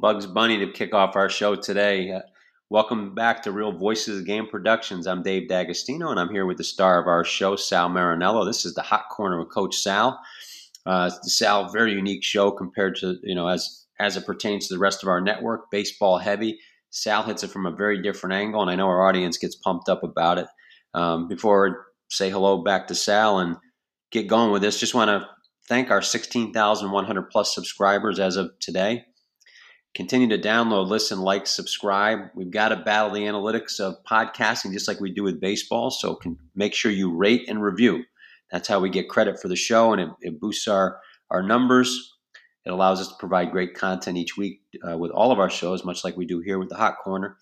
Bugs Bunny to kick off our show today. Uh, welcome back to Real Voices of Game Productions. I'm Dave D'Agostino, and I'm here with the star of our show, Sal Marinello. This is the Hot Corner with Coach Sal. Uh, Sal, very unique show compared to you know as as it pertains to the rest of our network, baseball heavy. Sal hits it from a very different angle, and I know our audience gets pumped up about it. Um, before I say hello back to Sal and get going with this, just want to thank our 16,100 plus subscribers as of today. Continue to download, listen, like, subscribe. We've got to battle the analytics of podcasting just like we do with baseball. So can make sure you rate and review. That's how we get credit for the show, and it, it boosts our our numbers. It allows us to provide great content each week uh, with all of our shows, much like we do here with the Hot Corner.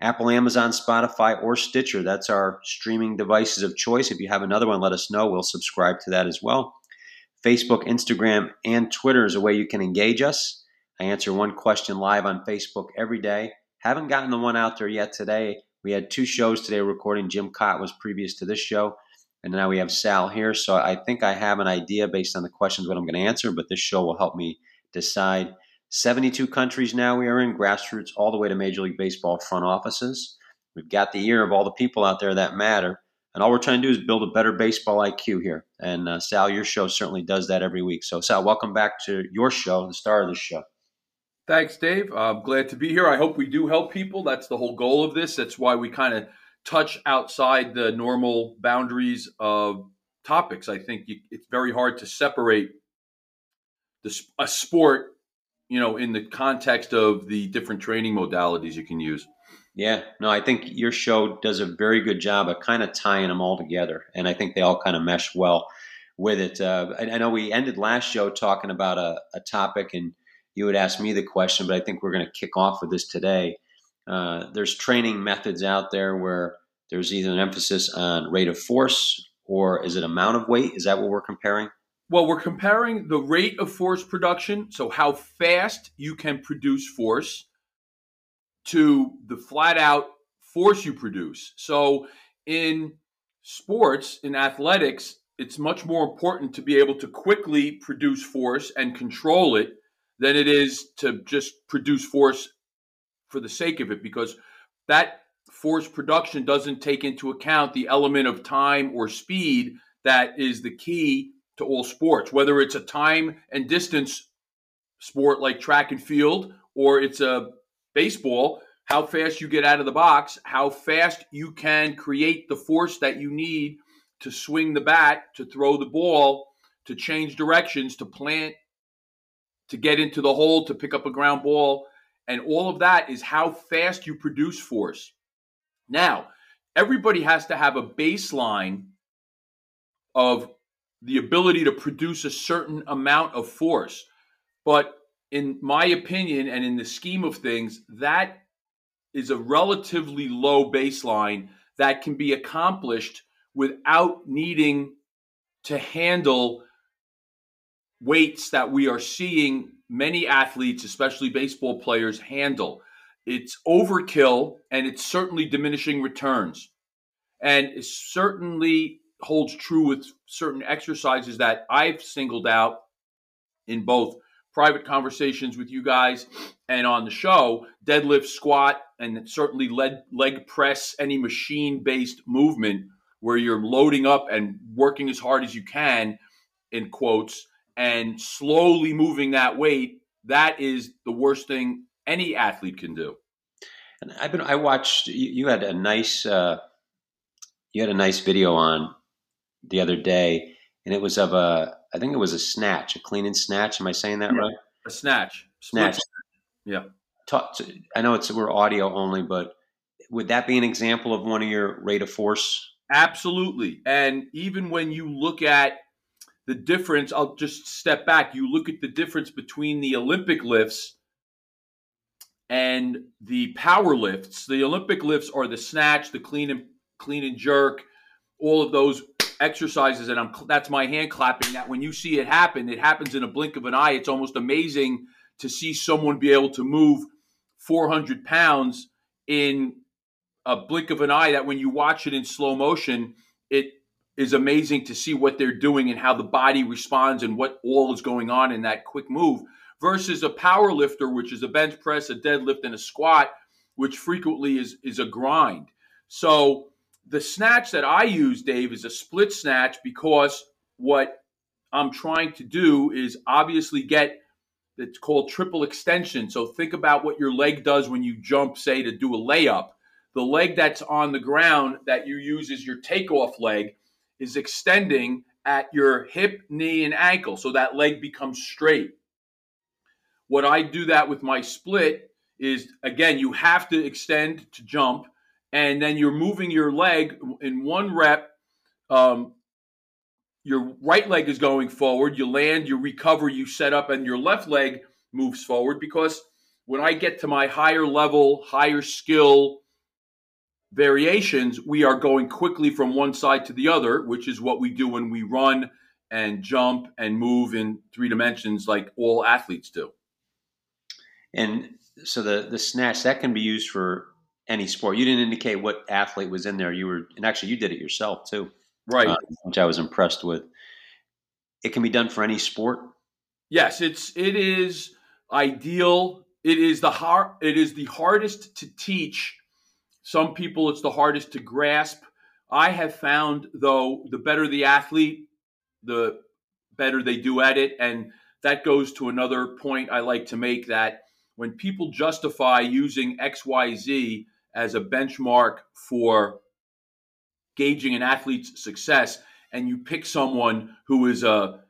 Apple, Amazon, Spotify, or Stitcher. That's our streaming devices of choice. If you have another one, let us know. We'll subscribe to that as well. Facebook, Instagram, and Twitter is a way you can engage us. I answer one question live on Facebook every day. Haven't gotten the one out there yet today. We had two shows today recording. Jim Kaat was previous to this show, and now we have Sal here. So I think I have an idea based on the questions what I'm going to answer, but this show will help me decide. 72 countries now we are in, grassroots all the way to Major League Baseball front offices. We've got the ear of all the people out there that matter. And all we're trying to do is build a better baseball IQ here. And uh, Sal, your show certainly does that every week. So, Sal, welcome back to your show, the star of the show. Thanks, Dave. I'm glad to be here. I hope we do help people. That's the whole goal of this. That's why we kind of touch outside the normal boundaries of topics. I think you, it's very hard to separate the, a sport, you know, in the context of the different training modalities you can use. Yeah, no, I think your show does a very good job of kind of tying them all together, and I think they all kind of mesh well with it. Uh, I, I, know we ended last show talking about a, a topic, and you would ask me the question, but I think we're going to kick off with this today. Uh, there's training methods out there where there's either an emphasis on rate of force or is it amount of weight? Is that what we're comparing? Well, we're comparing the rate of force production, so how fast you can produce force, to the flat out force you produce. So in sports, in athletics, it's much more important to be able to quickly produce force and control it than it is to just produce force for the sake of it because that force production doesn't take into account the element of time or speed that is the key to all sports whether it's a time and distance sport like track and field or it's a baseball. How fast you get out of the box how fast you can create the force that you need to swing the bat to throw the ball to change directions to plant to get into the hole, to pick up a ground ball. And all of that is how fast you produce force. Now, everybody has to have a baseline of the ability to produce a certain amount of force. But in my opinion, and in the scheme of things, that is a relatively low baseline that can be accomplished without needing to handle weights that we are seeing many athletes, especially baseball players, handle. It's overkill and it's certainly diminishing returns. And it certainly holds true with certain exercises that I've singled out in both private conversations with you guys and on the show deadlift, squat, and certainly leg, leg press, any machine based movement where you're loading up and working as hard as you can, in quotes, and slowly moving that weight, that is the worst thing any athlete can do. And I've been I watched you, you had a nice uh, you had a nice video on the other day, and it was of a I think it was a snatch, a clean and snatch. Am I saying that yeah. right? A snatch, snatch. snatch. Yeah. Talk to, I know it's we're audio only, but would that be an example of one of your rate of force? Absolutely. And even when you look at the difference, I'll just step back. You look at the difference between the Olympic lifts and the power lifts. The Olympic lifts are the snatch, the clean and clean and jerk, all of those exercises and I'm that's my hand clapping that when you see it happen, it happens in a blink of an eye. It's almost amazing to see someone be able to move 400 pounds in a blink of an eye that when you watch it in slow motion, it is amazing to see what they're doing and how the body responds and what all is going on in that quick move versus a power lifter, which is a bench press, a deadlift, and a squat, which frequently is, is a grind. So the snatch that I use, Dave, is a split snatch because what I'm trying to do is obviously get it's called triple extension. So think about what your leg does when you jump, say, to do a layup. The leg that's on the ground that you use as your takeoff leg is extending at your hip, knee, and ankle. So that leg becomes straight. What I do that with my split is again, you have to extend to jump, and then you're moving your leg in one rep. Um, your right leg is going forward. You land, you recover, you set up, and your left leg moves forward because when I get to my higher level, higher skill variations, we are going quickly from one side to the other, which is what we do when we run and jump and move in three dimensions like all athletes do. And so the the snatch that can be used for any sport. You didn't indicate what athlete was in there. You were, and actually, you did it yourself too, right? Uh, which I was impressed with. It can be done for any sport. Yes, it's it is ideal. It is the hard. It is the hardest to teach. Some people, it's the hardest to grasp. I have found, though, the better the athlete, the better they do at it, and that goes to another point I like to make that when people justify using XYZ as a benchmark for gauging an athlete's success, and you pick someone who is a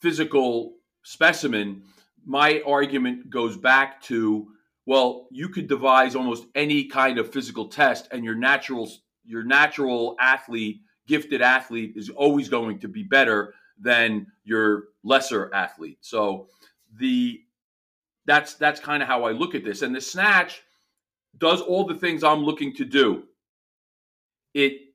physical specimen, my argument goes back to well, you could devise almost any kind of physical test, and your natural your natural athlete, gifted athlete, is always going to be better than your lesser athlete. So the that's that's kind of how I look at this. And the snatch does all the things I'm looking to do. It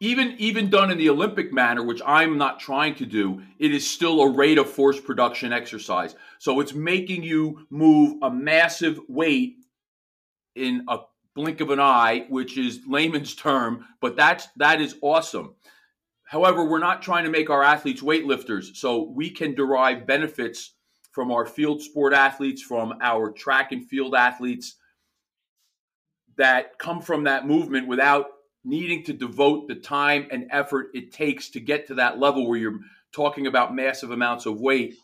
even even done in the Olympic manner, which I'm not trying to do, it is still a rate of force production exercise. So it's making you move a massive weight in a blink of an eye, which is layman's term, but that's that is awesome. However, we're not trying to make our athletes weightlifters, so we can derive benefits from our field sport athletes, from our track and field athletes that come from that movement without needing to devote the time and effort it takes to get to that level where you're talking about massive amounts of weight.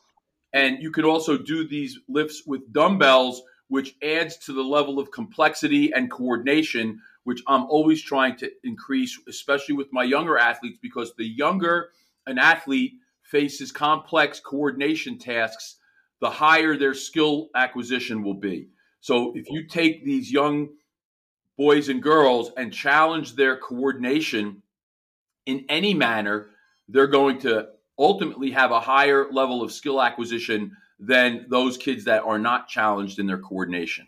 And you can also do these lifts with dumbbells, which adds to the level of complexity and coordination, which I'm always trying to increase, especially with my younger athletes, because the younger an athlete faces complex coordination tasks, the higher their skill acquisition will be. So if you take these young boys and girls and challenge their coordination in any manner, they're going to ultimately have a higher level of skill acquisition than those kids that are not challenged in their coordination.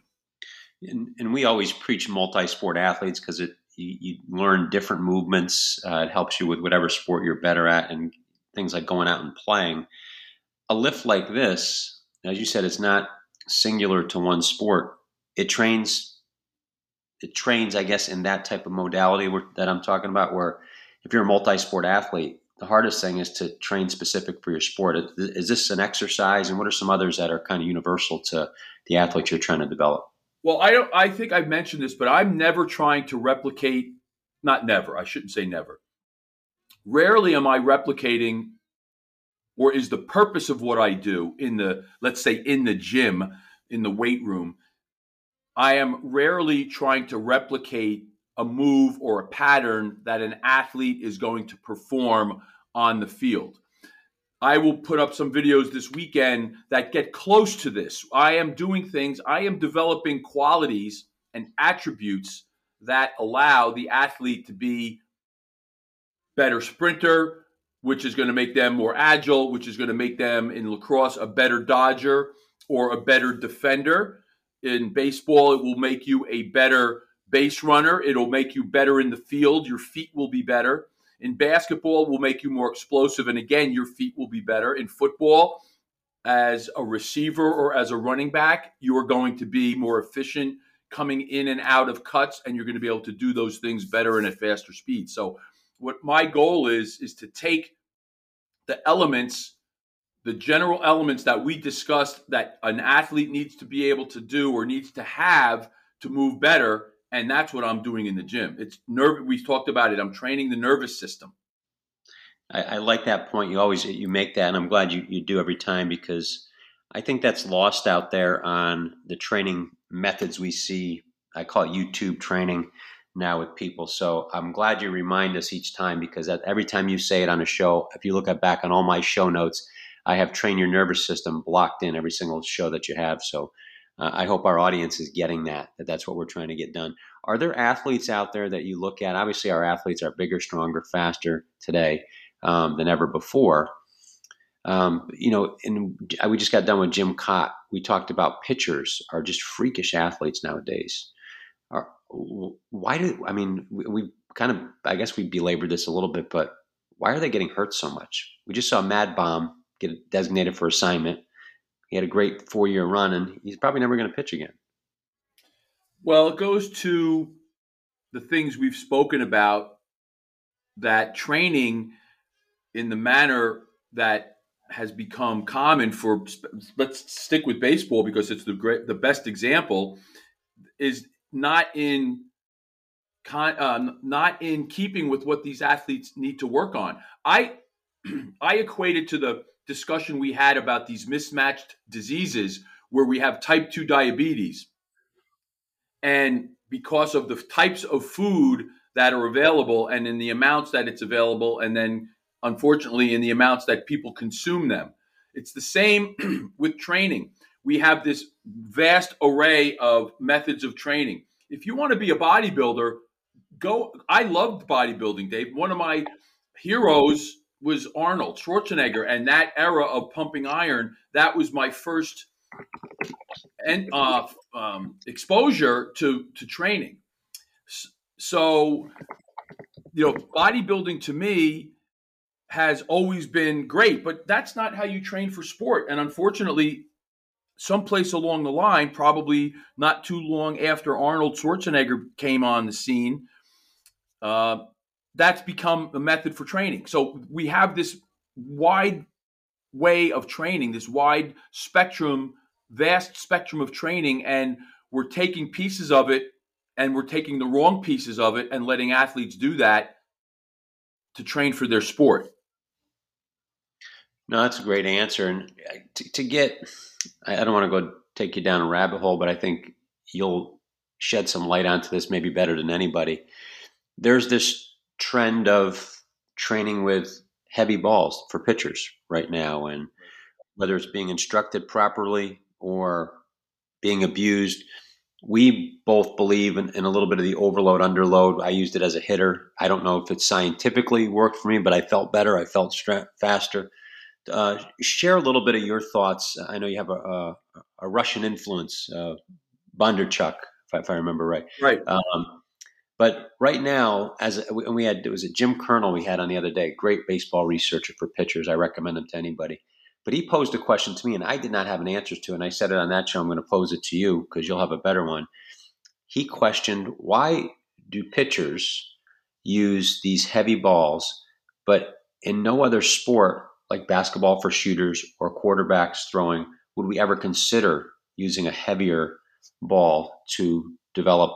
And, and we always preach multi-sport athletes because it you, learn different movements. Uh, it helps you with whatever sport you're better at, and things like going out and playing. A lift like this as you said, it's not singular to one sport. It trains. It trains, I guess, in that type of modality that I'm talking about. Where if you're a multi-sport athlete, the hardest thing is to train specific for your sport. Is this an exercise, and what are some others that are kind of universal to the athletes you're trying to develop? Well, I don't. I think I've mentioned this, but I'm never trying to replicate. Not never. I shouldn't say never. Rarely am I replicating or is the purpose of what I do in the, let's say, in the gym, in the weight room, I am rarely trying to replicate a move or a pattern that an athlete is going to perform on the field. I will put up some videos this weekend that get close to this. I am doing things, I am developing qualities and attributes that allow the athlete to be better sprinter, which is going to make them more agile, which is going to make them in lacrosse a better dodger or a better defender. In baseball, it will make you a better base runner. It'll make you better in the field. Your feet will be better. In basketball, will make you more explosive. And again, your feet will be better. In football, as a receiver or as a running back, you are going to be more efficient coming in and out of cuts, and you're going to be able to do those things better and at faster speed. So, what my goal is is to take the elements, the general elements that we discussed that an athlete needs to be able to do or needs to have to move better, and that's what I'm doing in the gym. It's nerve. we've talked about it. I'm training the nervous system. I, I like that point. You always you make that, and I'm glad you, you do every time because I think that's lost out there on the training methods we see. I call it YouTube training now with people. So I'm glad you remind us each time because every time you say it on a show, if you look at back on all my show notes, I have train your nervous system blocked in every single show that you have. So uh, I hope our audience is getting that, that that's what we're trying to get done. Are there athletes out there that you look at? Obviously, our athletes are bigger, stronger, faster today um, than ever before. Um, you know, and we just got done with Jim Kaat. We talked about pitchers are just freakish athletes nowadays. Are, why do I mean we, we, kind of I guess we belabored this a little bit, but why are they getting hurt so much? We just saw MadBum get designated for assignment. He had a great four year run, and he's probably never going to pitch again. Well, it goes to the things we've spoken about that training in the manner that has become common for let's stick with baseball because it's the great the best example is not in con, uh, not in keeping with what these athletes need to work on. I I equated to the discussion we had about these mismatched diseases where we have type 2 diabetes and because of the types of food that are available and in the amounts that it's available and then unfortunately, in the amounts that people consume them. It's the same with training. We have this vast array of methods of training. If you want to be a bodybuilder, go. I loved bodybuilding, Dave. One of my heroes was Arnold Schwarzenegger, and that era of pumping iron. That was my first and uh, um, exposure to to training. So, you know, bodybuilding to me has always been great, but that's not how you train for sport. And unfortunately, someplace along the line, probably not too long after Arnold Schwarzenegger came on the scene, uh, that's become a method for training. So we have this wide way of training, this wide spectrum, vast spectrum of training, and we're taking pieces of it and we're taking the wrong pieces of it and letting athletes do that to train for their sport. No, that's a great answer. And uh, to, to get, I don't want to go take you down a rabbit hole, but I think you'll shed some light onto this maybe better than anybody. There's this trend of training with heavy balls for pitchers right now, and whether it's being instructed properly or being abused. We both believe in, in, a little bit of the overload underload. I used it as a hitter. I don't know if it scientifically worked for me, but I felt better. I felt faster. Uh, share a little bit of your thoughts. I know you have a, a, a Russian influence, uh, Bondarchuk, if, if, I remember right. Right. Um, but right now, as and we had, it was a Jim Colonel we had on the other day, great baseball researcher for pitchers. I recommend him to anybody. But he posed a question to me, and I did not have an answer to. And I said it on that show. I'm going to pose it to you because you'll have a better one. He questioned why do pitchers use these heavy balls, but in no other sport like basketball for shooters or quarterbacks throwing, would we ever consider using a heavier ball to develop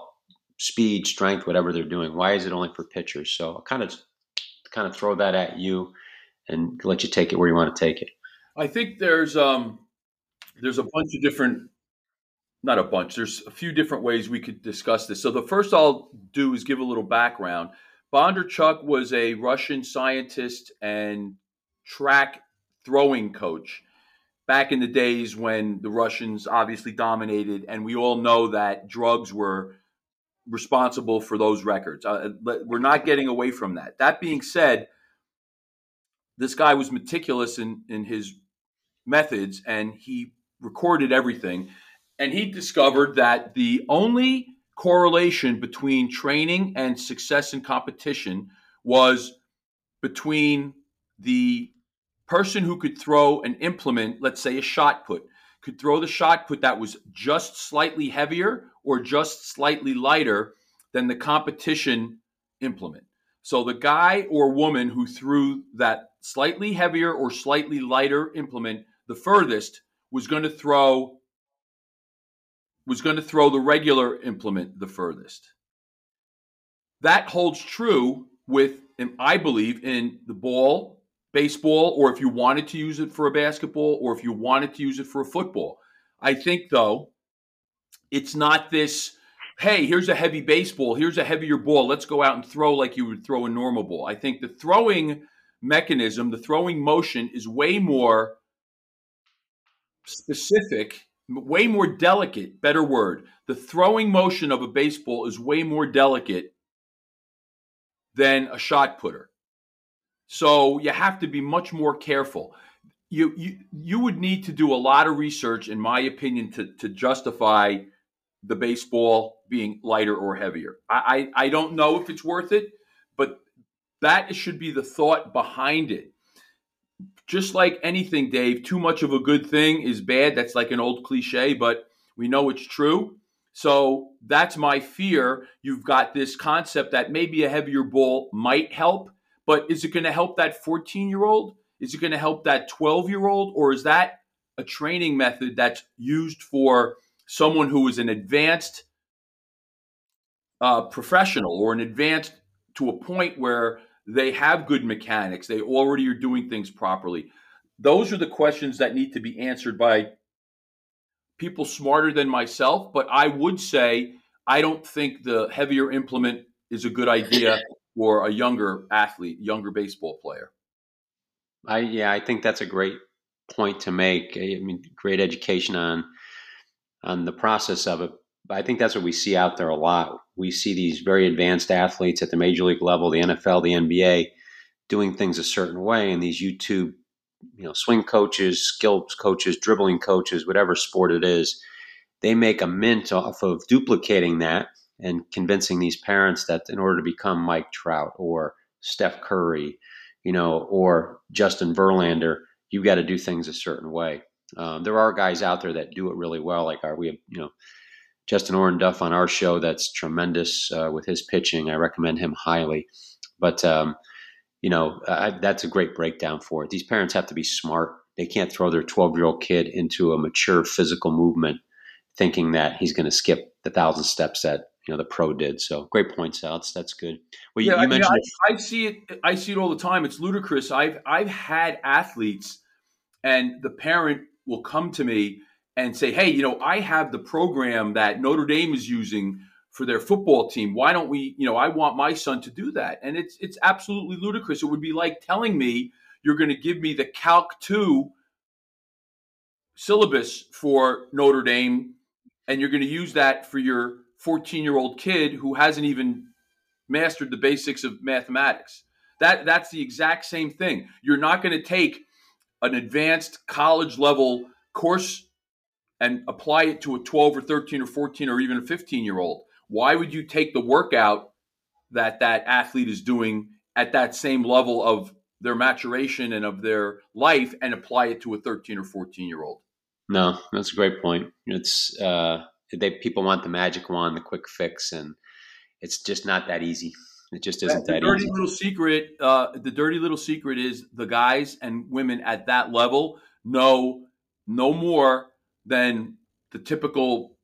speed, strength, whatever they're doing? Why is it only for pitchers? So I'll kind of kind of throw that at you and let you take it where you want to take it. I think there's um there's a bunch of different not a bunch, there's a few different ways we could discuss this. So the first I'll do is give a little background. Bondarchuk was a Russian scientist and track throwing coach back in the days when the Russians obviously dominated, and we all know that drugs were responsible for those records. Uh, we're not getting away from that. That being said, this guy was meticulous in, in his methods and he recorded everything. And he discovered that the only correlation between training and success in competition was between the person who could throw an implement, let's say a shot put. could throw the shot put that was just slightly heavier or just slightly lighter than the competition implement. So the guy or woman who threw that slightly heavier or slightly lighter implement the furthest was going to throw was going to throw the regular implement the furthest. That holds true with I believe in the ball, baseball or if you wanted to use it for a basketball or if you wanted to use it for a football. I think though it's not this hey, here's a heavy baseball, here's a heavier ball, let's go out and throw like you would throw a normal ball. I think the throwing mechanism, the throwing motion is way more specific, way more delicate, better word. The throwing motion of a baseball is way more delicate than a shot putter. So you have to be much more careful. You, you, you would need to do a lot of research, in my opinion, to, to justify the baseball being lighter or heavier. I, I, I don't know if it's worth it, but that should be the thought behind it. Just like anything, Dave, too much of a good thing is bad. That's like an old cliche, but we know it's true. So that's my fear. You've got this concept that maybe a heavier ball might help, but is it going to help that 14 year old? Is it going to help that 12 year old? Or is that a training method that's used for someone who is an advanced uh, professional or an advanced to a point where they have good mechanics, they already are doing things properly? Those are the questions that need to be answered by people smarter than myself. But I would say I don't think the heavier implement is a good idea for a younger athlete, younger baseball player. I yeah, I think that's a great point to make. I mean, great education on on the process of it. But I think that's what we see out there a lot. We see these very advanced athletes at the major league level, the NFL, the NBA, doing things a certain way, and these YouTube, you know, swing coaches, skills coaches, dribbling coaches, whatever sport it is, they make a mint off of duplicating that and convincing these parents that in order to become Mike Trout or Steph Curry, you know, or Justin Verlander, you've got to do things a certain way. Um, there are guys out there that do it really well. Like our, we have, you know, Justin Orenduff on our show. That's tremendous uh, with his pitching. I recommend him highly. But um, you know, I, that's a great breakdown for it. These parents have to be smart. They can't throw their 12 year old kid into a mature physical movement, thinking that he's going to skip the thousand steps that you know the pro did. So great points, Alex. That's good. Well, you, yeah, you mentioned I, I, see it. I see it all the time. It's ludicrous. I've I've had athletes, and the parent will come to me and say, "Hey, you know, I have the program that Notre Dame is using for their football team. Why don't we? You know, I want my son to do that." And it's it's absolutely ludicrous. It would be like telling me you're going to give me the Calc two syllabus for Notre Dame, and you're going to use that for your 14 year old kid who hasn't even mastered the basics of mathematics. That that's the exact same thing. You're not going to take an advanced college level course and apply it to a 12 or 13 or 14 or even a 15 year old. Why would you take the workout that that athlete is doing at that same level of their maturation and of their life and apply it to a 13 or 14 year old? No, that's a great point. It's uh, they people want the magic wand, the quick fix, and it's just not that easy. It just isn't the that dirty easy. little secret. Uh, the dirty little secret is the guys and women at that level know no more than the typical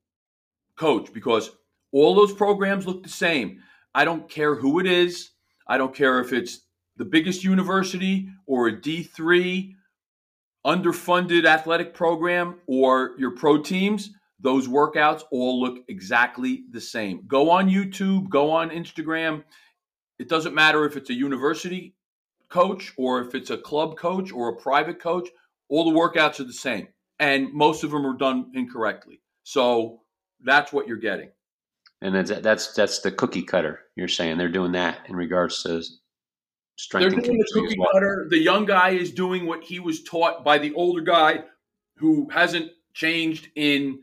coach because all those programs look the same. I don't care who it is. I don't care if it's the biggest university or a D3 underfunded athletic program or your pro teams those workouts all look exactly the same. Go on YouTube, go on Instagram. It doesn't matter if it's a university coach or if it's a club coach or a private coach, all the workouts are the same. And most of them are done incorrectly. So that's what you're getting. And that's that's that's the cookie cutter. You're saying they're doing that in regards to strength. They're doing the cookie well. cutter. The young guy is doing what he was taught by the older guy, who hasn't changed in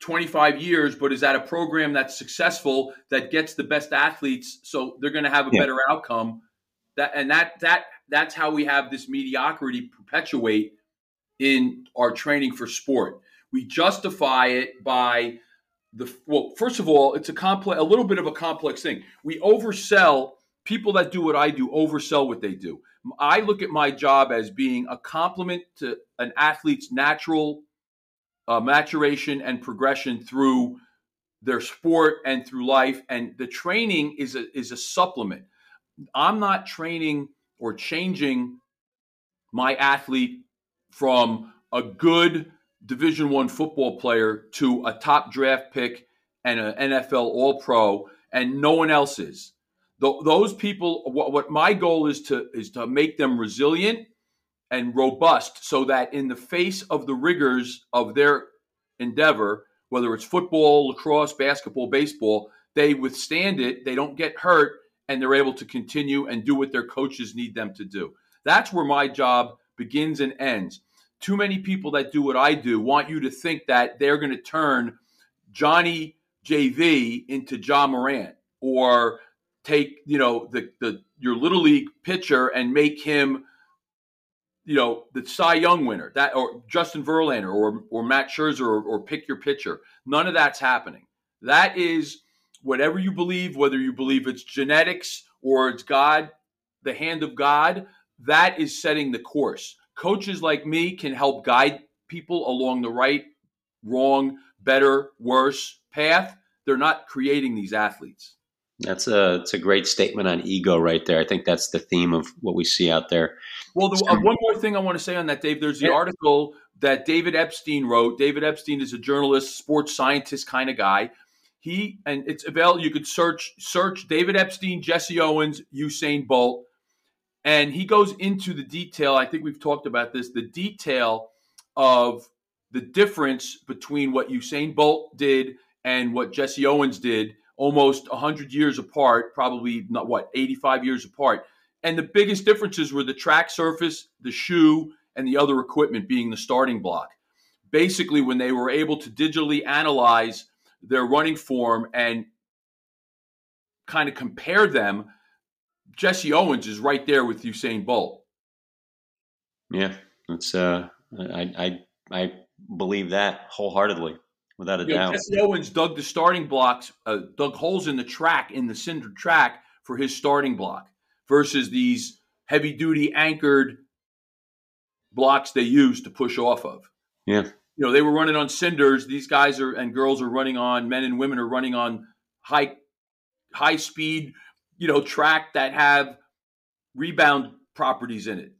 25 years, but is at a program that's successful that gets the best athletes, so they're going to have a yeah. better outcome. That and that that that's how we have this mediocrity perpetuate in our training for sport. We justify it by the well. First of all, it's a complex, a little bit of a complex thing. We oversell people that do what I do. Oversell what they do. I look at my job as being a complement to an athlete's natural uh, maturation and progression through their sport and through life. And the training is a is a supplement. I'm not training or changing my athlete from a good division one football player to a top draft pick and an nfl all pro and no one else is those people what, what my goal is to is to make them resilient and robust so that in the face of the rigors of their endeavor whether it's football lacrosse basketball baseball they withstand it they don't get hurt and they're able to continue and do what their coaches need them to do. That's where my job begins and ends. Too many people that do what I do want you to think that they're going to turn Johnny JV into John Morant or take, you know, the, the your little league pitcher and make him, you know, the Cy Young winner, that or Justin Verlander or or Max Scherzer or, or pick your pitcher. None of that's happening. That is whatever you believe, whether you believe it's genetics or it's God, the hand of God, that is setting the course coaches like me can help guide people along the right, wrong, better, worse path. They're not creating these athletes. That's a it's a great statement on ego right there. I think that's the theme of what we see out there. Well, the, uh, one more thing I want to say on that, Dave. There's the yeah. article that David Epstein wrote. David Epstein is a journalist, sports scientist kind of guy. He and it's available. You could search search David Epstein, Jesse Owens, Usain Bolt. And he goes into the detail. I think we've talked about this the detail of the difference between what Usain Bolt did and what Jesse Owens did almost 100 years apart, probably not what, 85 years apart. And the biggest differences were the track surface, the shoe, and the other equipment being the starting block. Basically, when they were able to digitally analyze their running form and kind of compare them, Jesse Owens is right there with Usain Bolt. Yeah, that's uh, I I I believe that wholeheartedly, without a yeah, doubt. Jesse Owens dug the starting blocks, uh, dug holes in the track in the cinder track for his starting block, versus these heavy duty anchored blocks they use to push off of. Yeah, you know they were running on cinders. These guys are and girls are running on. Men and women are running on high high speed you know, track that have rebound properties in it.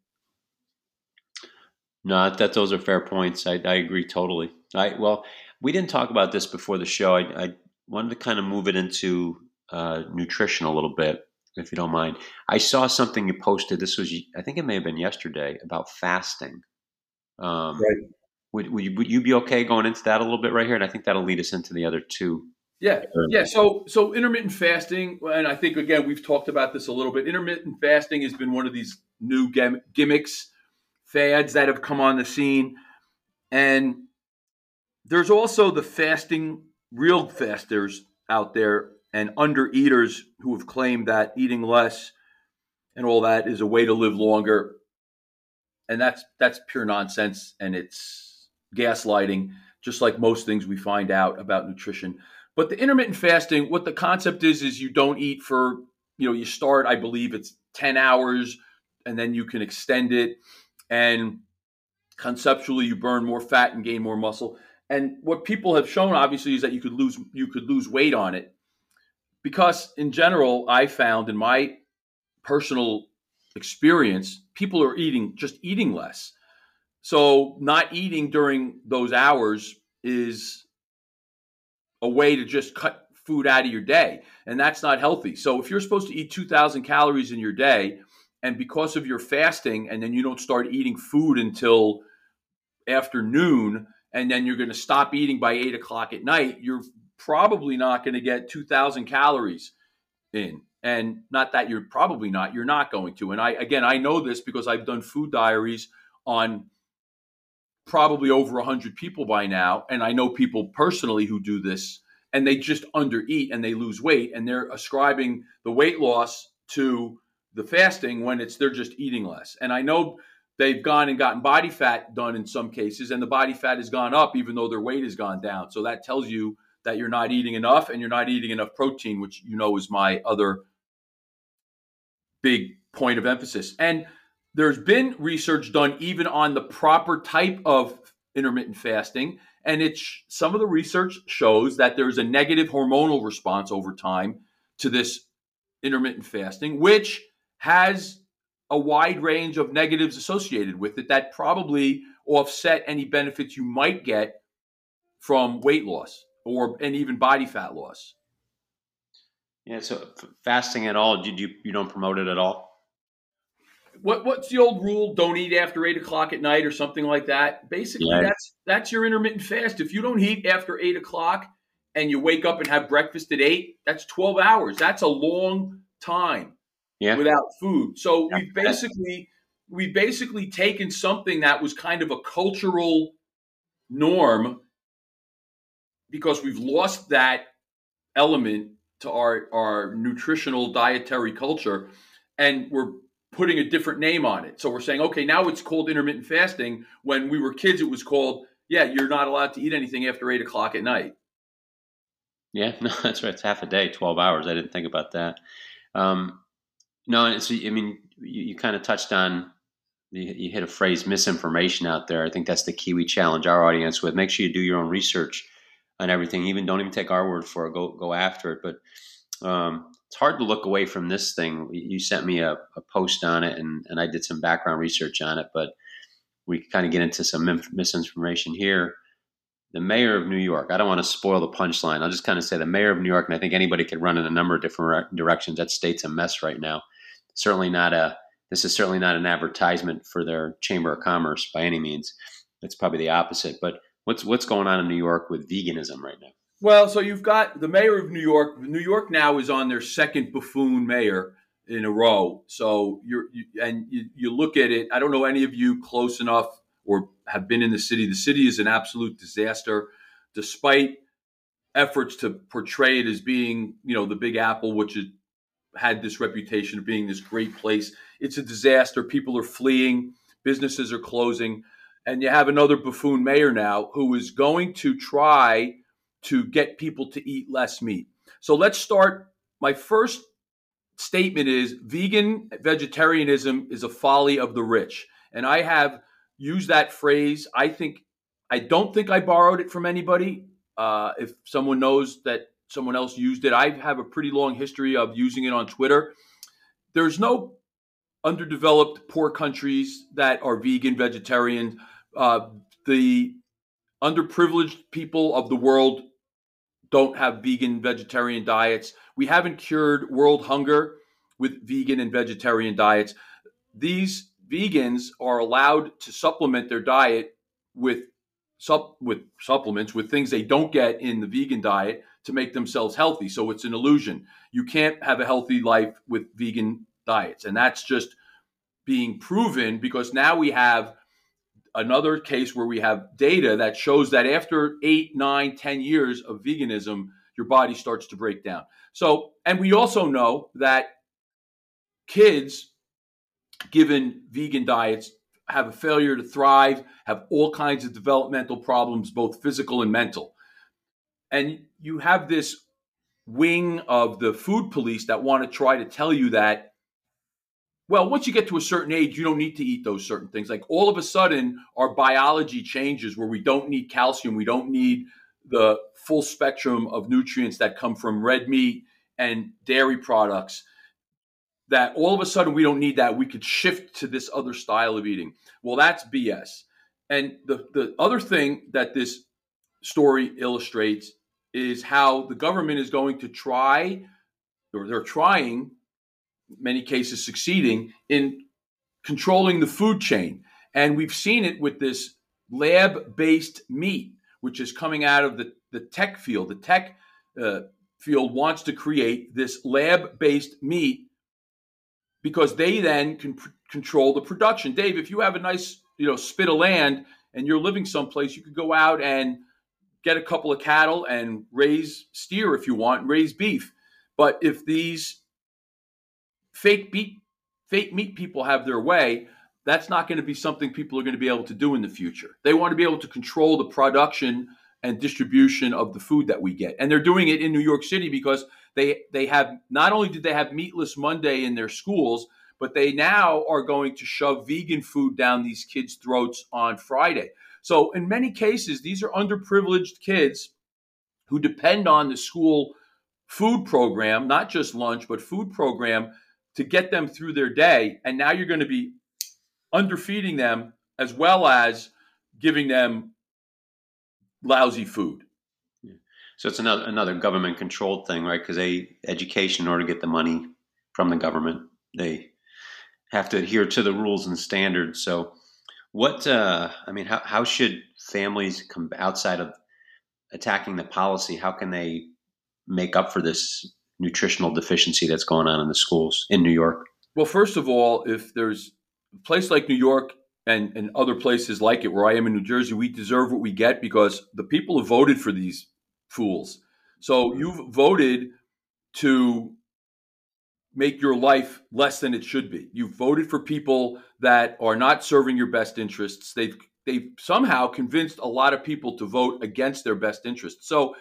No, that those are fair points. I, I agree totally. I well, we didn't talk about this before the show. I, I wanted to kind of move it into uh, nutrition a little bit, if you don't mind. I saw something you posted. This was, I think it may have been yesterday, about fasting. Um, right. Would, would you, would you be okay going into that a little bit right here? And I think that'll lead us into the other two yeah, yeah. So, so intermittent fasting, and I think again we've talked about this a little bit. Intermittent fasting has been one of these new gimmicks, fads that have come on the scene, and there's also the fasting, real fasters out there, and under eaters who have claimed that eating less and all that is a way to live longer, and that's that's pure nonsense, and it's gaslighting, just like most things we find out about nutrition. But the intermittent fasting, what the concept is, is you don't eat for, you know, you start, I believe it's 10 hours and then you can extend it. And conceptually, you burn more fat and gain more muscle. And what people have shown, obviously, is that you could lose you could lose weight on it, because in general, I found in my personal experience, people are eating just eating less. So not eating during those hours is a way to just cut food out of your day. And that's not healthy. So if you're supposed to eat 2,000 calories in your day, and because of your fasting, and then you don't start eating food until afternoon, and then you're going to stop eating by eight o'clock at night, you're probably not going to get 2,000 calories in. And not that you're probably not, you're not going to. And I, again, I know this because I've done food diaries on probably over 100 people by now and i know people personally who do this and they just undereat and they lose weight and they're ascribing the weight loss to the fasting when it's they're just eating less and i know they've gone and gotten body fat done in some cases, and the body fat has gone up even though their weight has gone down. So that tells you that you're not eating enough and you're not eating enough protein, which you know is my other big point of emphasis. And there's been research done even on the proper type of intermittent fasting. And it's some of the research shows that there's a negative hormonal response over time to this intermittent fasting, which has a wide range of negatives associated with it that probably offset any benefits you might get from weight loss or and even body fat loss. Yeah, so fasting at all, did you you don't promote it at all? What what's the old rule? Don't eat after eight o'clock at night or something like that. Basically, yeah. that's that's your intermittent fast. If you don't eat after eight o'clock and you wake up and have breakfast at eight, that's twelve hours. That's a long time yeah. without food. So yeah. we've basically we've basically taken something that was kind of a cultural norm because we've lost that element to our our nutritional dietary culture and we're putting a different name on it. So we're saying, okay, now it's called intermittent fasting. When we were kids, it was called, yeah, you're not allowed to eat anything after eight o'clock at night. Yeah, no, that's right. It's half a day, 12 hours. I didn't think about that. Um, no, it's, I mean, you, you kind of touched on, you, you, hit a phrase, misinformation out there. I think that's the key we challenge our audience with. Make sure you do your own research on everything. Even don't even take our word for it. Go, go after it. But um, it's hard to look away from this thing. You sent me a, a post on it, and, and I did some background research on it. But we kind of get into some misinformation here. The mayor of New York, I don't want to spoil the punchline. I'll just kind of say the mayor of New York, and I think anybody could run in a number of different directions. That state's a mess right now certainly not a this is certainly not an advertisement for their chamber of commerce by any means. It's probably the opposite. But what's what's going on in New York with veganism right now? Well, so you've got the mayor of New York. New York now is on their second buffoon mayor in a row. So you're you, and you, you look at it. I don't know any of you close enough or have been in the city. The city is an absolute disaster, despite efforts to portray it as being you know the Big Apple, which is had this reputation of being this great place. It's a disaster. People are fleeing, businesses are closing, and you have another buffoon mayor now who is going to try to get people to eat less meat. So let's start. My first statement is vegan vegetarianism is a folly of the rich. And I have used that phrase. I think, I don't think I borrowed it from anybody. Uh, if someone knows that someone else used it. I have a pretty long history of using it on Twitter. There's no underdeveloped poor countries that are vegan, vegetarian. Uh, the underprivileged people of the world don't have vegan, vegetarian diets. We haven't cured world hunger with vegan and vegetarian diets. These vegans are allowed to supplement their diet with sup- with supplements with things they don't get in the vegan diet to make themselves healthy. So it's an illusion. You can't have a healthy life with vegan diets. And that's just being proven because now we have another case where we have data that shows that after eight, nine, ten years of veganism, your body starts to break down. So, and we also know that kids given vegan diets have a failure to thrive, have all kinds of developmental problems, both physical and mental. And you have this wing of the food police that want to try to tell you that, well, once you get to a certain age, you don't need to eat those certain things. Like all of a sudden, our biology changes where we don't need calcium, we don't need the full spectrum of nutrients that come from red meat and dairy products. That all of a sudden we don't need that. We could shift to this other style of eating. Well, that's BS. And the, the other thing that this story illustrates is how the government is going to try, or they're trying, many cases succeeding, in controlling the food chain. And we've seen it with this lab based meat, which is coming out of the, the tech field. The tech uh, field wants to create this lab based meat because they then can pr- control the production. Dave, if you have a nice you know spit of land and you're living someplace, you could go out and get a couple of cattle and raise steer if you want, raise beef. But if these fake beef, fake meat people have their way, that's not going to be something people are going to be able to do in the future. They want to be able to control the production and distribution of the food that we get. And they're doing it in New York City because they they have not only did they have meatless Monday in their schools, but they now are going to shove vegan food down these kids' throats on Friday. So in many cases, these are underprivileged kids who depend on the school food program, not just lunch, but food program to get them through their day. And now you're going to be underfeeding them as well as giving them lousy food. So it's another another government controlled thing, right? Because they education in order to get the money from the government, they have to adhere to the rules and standards. So, what uh, I mean, how how should families come outside of attacking the policy? How can they make up for this nutritional deficiency that's going on in the schools in New York? Well, first of all, if there's a place like New York and, and other places like it where I am in New Jersey, we deserve what we get because the people have voted for these fools. So you've voted to make your life less than it should be. You've voted for people that are not serving your best interests. They've they've somehow convinced a lot of people to vote against their best interests. So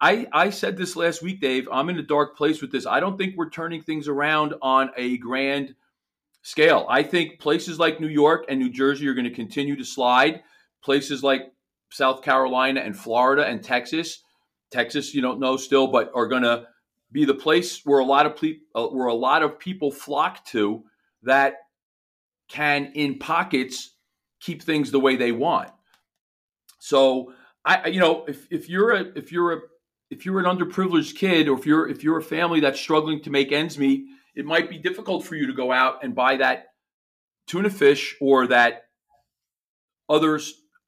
I I said this last week, Dave. I'm in a dark place with this. I don't think we're turning things around on a grand scale. I think places like New York and New Jersey are going to continue to slide. Places like South Carolina and Florida and Texas, Texas, you don't know still, but are going to be the place where a lot of ple- uh, where a lot of people flock to that can in pockets keep things the way they want. So I you know if if you're a if you're a if you're an underprivileged kid or if you're if you're a family that's struggling to make ends meet, it might be difficult for you to go out and buy that tuna fish or that other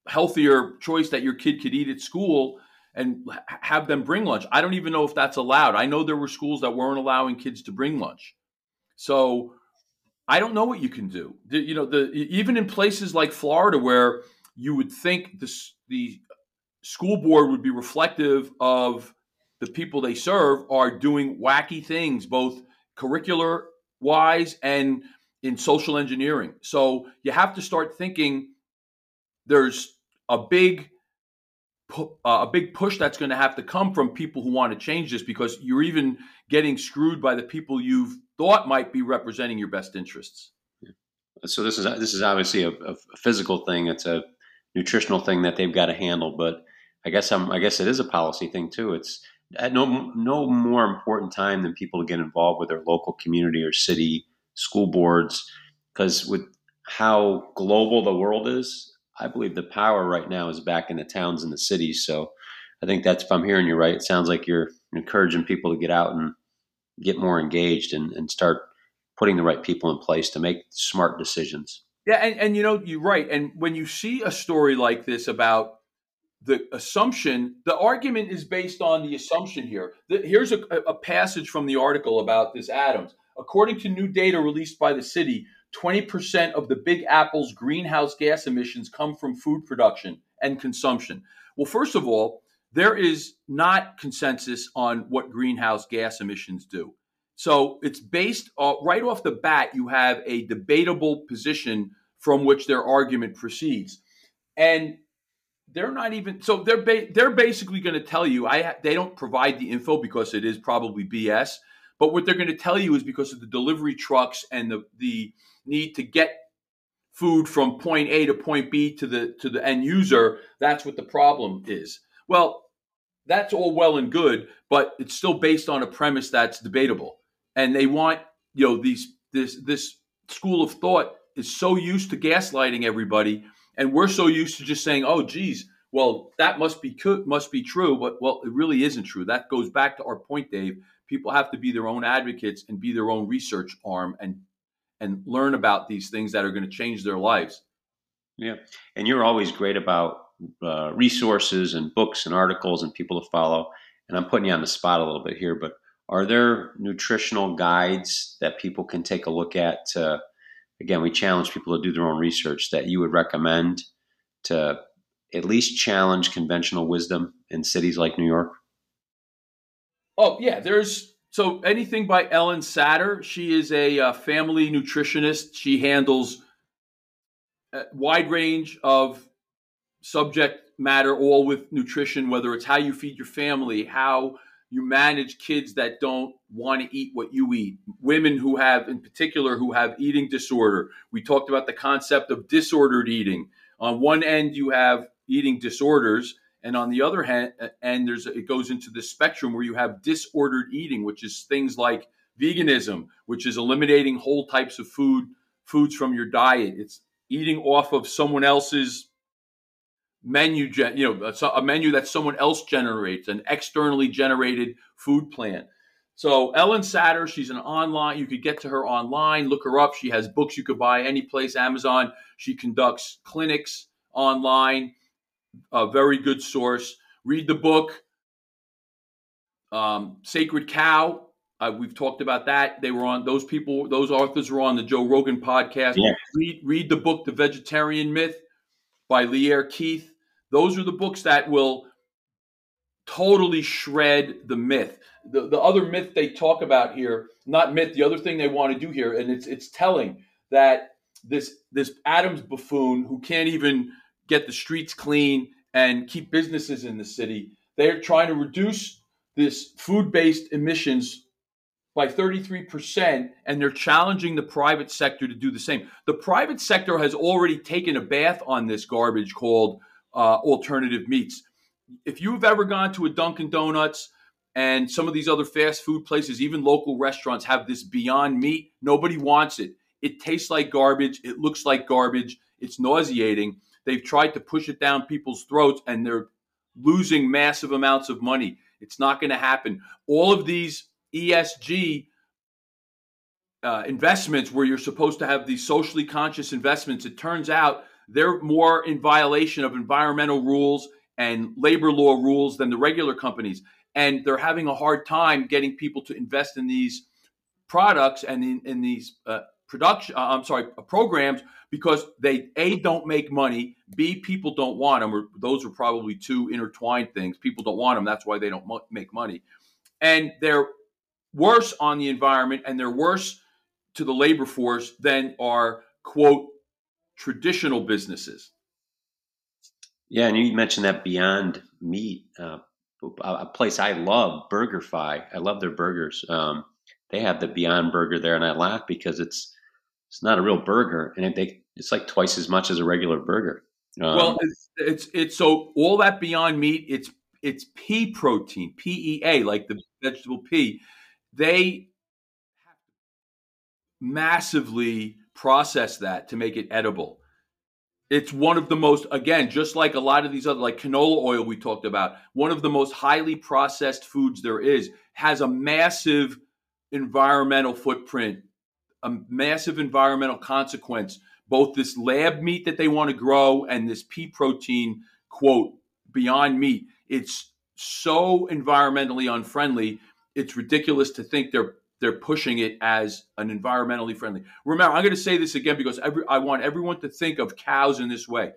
healthier choice that your kid could eat at school and have them bring lunch. I don't even know if that's allowed. I know there were schools that weren't allowing kids to bring lunch. So I don't know what you can do. The, you know, the even in places like Florida where you would think the the school board would be reflective of the people they serve are doing wacky things both curricular wise and in social engineering. So you have to start thinking there's a big pu- uh, a big push that's going to have to come from people who want to change this because you're even getting screwed by the people you've thought might be representing your best interests. So this is this is obviously a, a physical thing. It's a nutritional thing that they've got to handle. But I guess I'm, I guess it is a policy thing too. It's at no no more important time than people to get involved with their local community or city school boards because with how global the world is I believe the power right now is back in the towns and the cities. So I think that's if I'm hearing you right, it sounds like you're encouraging people to get out and get more engaged and, and start putting the right people in place to make smart decisions. Yeah, and, and you know, you're right. And when you see a story like this about the assumption, the argument is based on the assumption here. Here's a, a passage from the article about this Adams. According to new data released by the city, 20% of the Big Apple's greenhouse gas emissions come from food production and consumption. Well, first of all, there is not consensus on what greenhouse gas emissions do. So it's based uh, right off the bat, you have a debatable position from which their argument proceeds. And they're not even so they're ba- they're basically going to tell you I they don't provide the info because it is probably BS, but what they're going to tell you is because of the delivery trucks and the the need to get food from point A to point B to the to the end user, that's what the problem is. Well, that's all well and good, but it's still based on a premise that's debatable. And they want, you know, these this this school of thought is so used to gaslighting everybody, and we're so used to just saying, "Oh, geez, well, that must be must be true," but well, it really isn't true. That goes back to our point, Dave. People have to be their own advocates and be their own research arm and and learn about these things that are going to change their lives. Yeah. And you're always great about uh, resources and books and articles and people to follow. And I'm putting you on the spot a little bit here, but are there nutritional guides that people can take a look at? To, again, we challenge people to do their own research that you would recommend to at least challenge conventional wisdom in cities like New York? Oh, yeah. There's so anything by Ellen Satter. She is a uh, family nutritionist. She handles a wide range of subject matter, all with nutrition, whether it's how you feed your family, how you manage kids that don't want to eat what you eat, women who have, in particular, who have eating disorder. We talked about the concept of disordered eating. On one end, you have eating disorders, and on the other hand, and there's it goes into the spectrum where you have disordered eating, which is things like veganism, which is eliminating whole types of food foods from your diet. It's eating off of someone else's menu, you know, a menu that someone else generates, an externally generated food plan. So Ellen Satter, she's an online. You could get to her online, look her up. She has books you could buy any place, Amazon. She conducts clinics online. A very good source. Read the book, um, Sacred Cow. Uh, we've talked about that. They were on those people. Those authors were on the Joe Rogan podcast. Yeah. Read read the book, The Vegetarian Myth, by Lierre Keith. Those are the books that will totally shred the myth. The, the other myth they talk about here, not myth, the other thing they want to do here, and it's it's telling that this this Adams buffoon who can't even get the streets clean and keep businesses in the city, they're trying to reduce this food-based emissions by 33%, and they're challenging the private sector to do the same. The private sector has already taken a bath on this garbage called uh, alternative meats. If you've ever gone to a Dunkin' Donuts and some of these other fast food places, even local restaurants, have this Beyond Meat, nobody wants it. It tastes like garbage. It looks like garbage. It's nauseating. They've tried to push it down people's throats and they're losing massive amounts of money. It's not going to happen. All of these ESG uh, investments where you're supposed to have these socially conscious investments, it turns out they're more in violation of environmental rules and labor law rules than the regular companies. And they're having a hard time getting people to invest in these products and in, in these uh, production, uh, I'm sorry, programs because they A, don't make money, B, people don't want them, or those are probably two intertwined things. People don't want them, that's why they don't make money. And they're worse on the environment and they're worse to the labor force than are quote traditional businesses. Yeah, and you mentioned that Beyond Meat, uh, a place I love, BurgerFi. I love their burgers. Um, they have the Beyond Burger there, and I laugh because it's it's not a real burger, and it, they, it's like twice as much as a regular burger. Um, well, it's, it's it's so all that Beyond Meat, it's it's pea protein, P E A, like the vegetable pea they massively process that to make it edible. It's one of the most, again, just like a lot of these other, like canola oil we talked about, one of the most highly processed foods there is, has a massive environmental footprint, a massive environmental consequence. Both this lab meat that they want to grow and this pea protein, quote, beyond meat. It's so environmentally unfriendly it's ridiculous to think they're they're pushing it as an environmentally friendly. Remember, I'm going to say this again because every, I want everyone to think of cows in this way.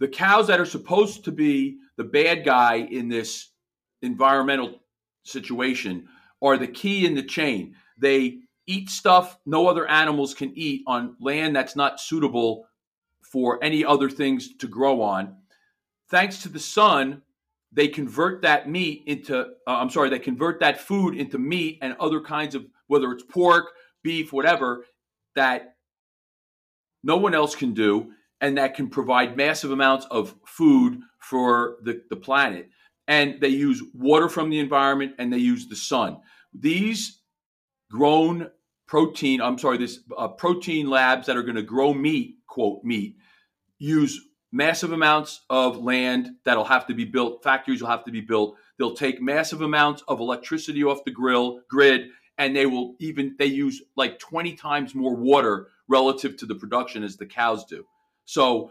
The cows that are supposed to be the bad guy in this environmental situation are the key in the chain. They eat stuff no other animals can eat on land that's not suitable for any other things to grow on. Thanks to the sun, they convert that meat into uh, i'm sorry they convert that food into meat and other kinds of whether it's pork beef whatever that no one else can do and that can provide massive amounts of food for the, the planet and they use water from the environment and they use the sun these grown protein i'm sorry this uh, protein labs that are going to grow meat quote meat use massive amounts of land that'll have to be built, factories will have to be built. They'll take massive amounts of electricity off the grill grid, and they will even they use like 20 times more water relative to the production as the cows do. So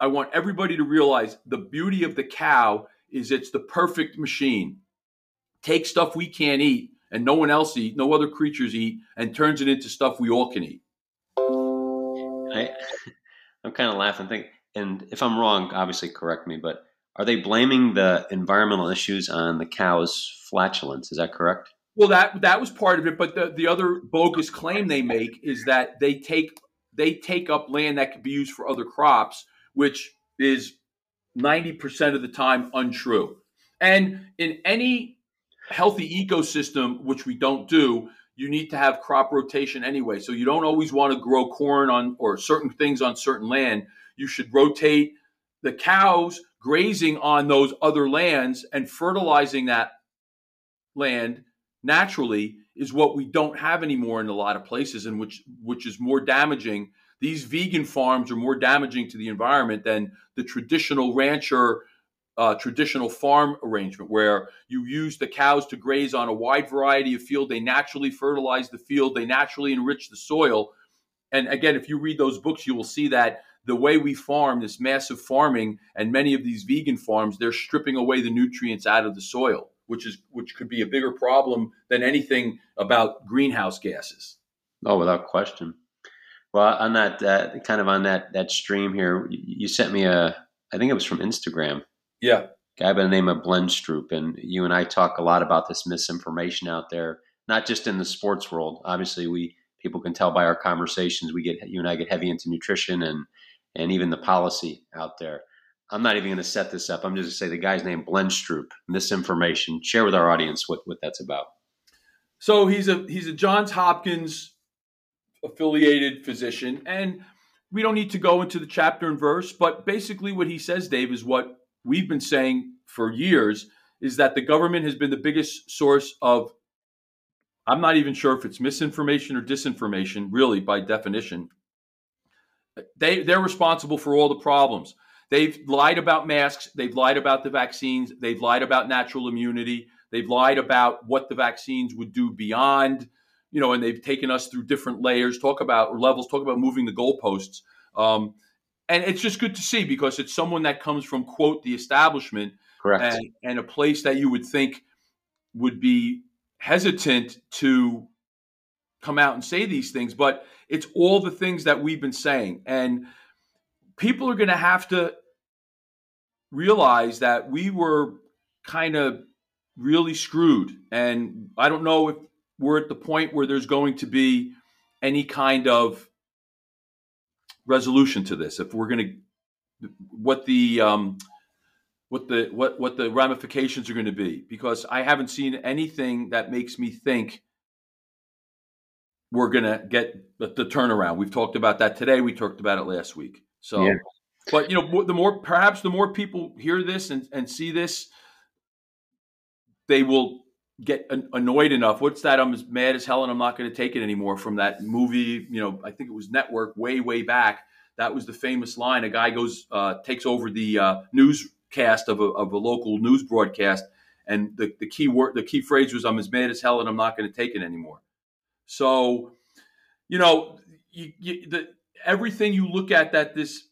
I want everybody to realize the beauty of the cow is it's the perfect machine. Take stuff we can't eat and no one else eat, no other creatures eat, and turns it into stuff we all can eat. I, I'm kind of laughing, thinking and if I'm wrong, obviously correct me, but are they blaming the environmental issues on the cow's flatulence? Is that correct? Well, that that was part of it, but the, the other bogus claim they make is that they take they take up land that could be used for other crops, which is 90% of the time untrue. And in any healthy ecosystem, which we don't do, you need to have crop rotation anyway. So you don't always want to grow corn on or certain things on certain land. You should rotate the cows grazing on those other lands and fertilizing that land naturally is what we don't have anymore in a lot of places and which which is more damaging these vegan farms are more damaging to the environment than the traditional rancher uh, traditional farm arrangement where you use the cows to graze on a wide variety of field they naturally fertilize the field they naturally enrich the soil and again if you read those books you will see that the way we farm this massive farming and many of these vegan farms they're stripping away the nutrients out of the soil which is which could be a bigger problem than anything about greenhouse gases. Oh, without question. Well, on that uh, kind of on that that stream here, you sent me a I think it was from Instagram. Yeah, guy by the name of Blenstroop, and you and I talk a lot about this misinformation out there, not just in the sports world. Obviously, we people can tell by our conversations we get you and I get heavy into nutrition and and even the policy out there. I'm not even going to set this up. I'm just going to say the guy's name, Blenstroop. Misinformation. Share with our audience what, what that's about. So he's a he's a Johns Hopkins affiliated physician, and we don't need to go into the chapter and verse, but basically what he says, Dave, is what we've been saying for years: is that the government has been the biggest source of. I'm not even sure if it's misinformation or disinformation, really, by definition. They they're responsible for all the problems They've lied about masks. They've lied about the vaccines. They've lied about natural immunity. They've lied about what the vaccines would do beyond, you know, and they've taken us through different layers, talk about levels, talk about moving the goalposts. Um, and it's just good to see because it's someone that comes from, quote, the establishment. Correct. And, and a place that you would think would be hesitant to come out and say these things. But it's all the things that we've been saying. And people are going to have to realize that we were kind of really screwed. And I don't know if we're at the point where there's going to be any kind of resolution to this. If we're going to, what the, um, what the what what the ramifications are going to be because I haven't seen anything that makes me think we're going to get the, the turnaround. We've talked about that today. We talked about it last week. So, yeah. but you know, the more perhaps the more people hear this and, and see this, they will get annoyed enough. What's that? I'm as mad as hell and I'm not going to take it anymore from that movie. You know, I think it was Network way, way back. That was the famous line. A guy goes, uh, takes over the uh, newscast of a, of a local news broadcast. And the, the key word, the key phrase was, I'm as mad as hell and I'm not going to take it anymore. So, you know, you, you, the, everything you look at that this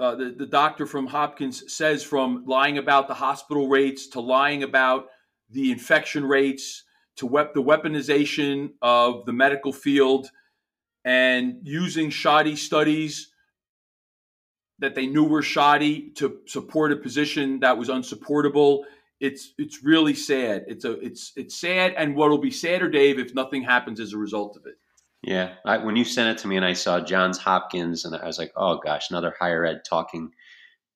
uh, the, the doctor from Hopkins says from lying about the hospital rates to lying about the infection rates to wep- the weaponization of the medical field and using shoddy studies that they knew were shoddy to support a position that was unsupportable. It's it's really sad. It's a it's it's sad, and what'll be sadder, Dave, if nothing happens as a result of it. Yeah, I, when you sent it to me and I saw Johns Hopkins, and I was like, oh gosh, another higher ed talking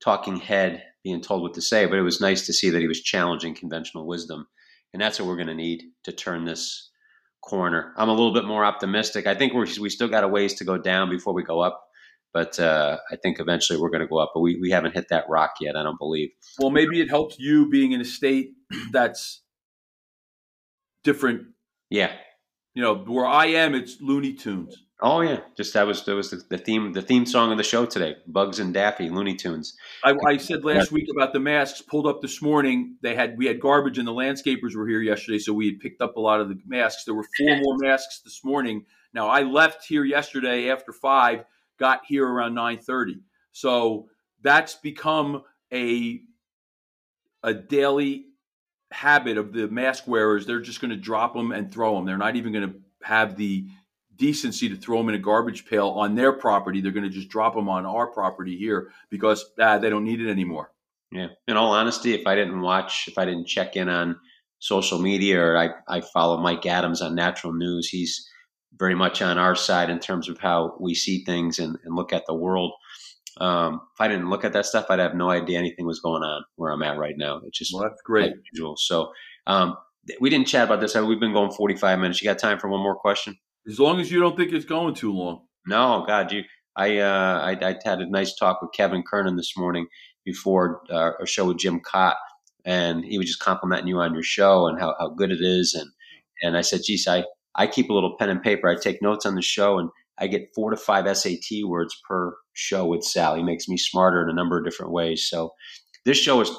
talking head being told what to say. But it was nice to see that he was challenging conventional wisdom, and that's what we're going to need to turn this corner. I'm a little bit more optimistic. I think we're we still got a ways to go down before we go up, but uh, I think eventually we're going to go up. But we we haven't hit that rock yet. I don't believe. Well, maybe it helps you being in a state that's different. Yeah, you know, where I am, it's Looney Tunes. Oh yeah, just that was that was the, the, theme the theme song of the show today. Bugs and Daffy, Looney Tunes. I, I, said last week about the masks. Pulled up this morning. They had we had garbage, and the landscapers were here yesterday, so we had picked up a lot of the masks. There were four more masks this morning. Now I left here yesterday after five, got here around nine thirty. So that's become a a daily habit of the mask wearers. They're just going to drop them and throw them. They're not even going to have the decency to throw them in a garbage pail on their property. They're going to just drop them on our property here because ah, they don't need it anymore. Yeah. In all honesty, if I didn't watch, if I didn't check in on social media or I, I follow Mike Adams on natural news, he's very much on our side in terms of how we see things and, and look at the world. Um, if I didn't look at that stuff, I'd have no idea anything was going on where I'm at right now. It's just well, that's great. Unusual. So um, we didn't chat about this. We've been going 45 minutes. You got time for one more question? As long as you don't think it's going too long. No, God, you. I, uh, I, I had a nice talk with Kevin Kernan this morning before uh, a show with Jim Kaat, and he was just complimenting you on your show and how, how good it is. And and I said, geez, I I keep a little pen and paper. I take notes on the show, and I get four to five SAT words per show with Sal. He makes me smarter in a number of different ways. So this show is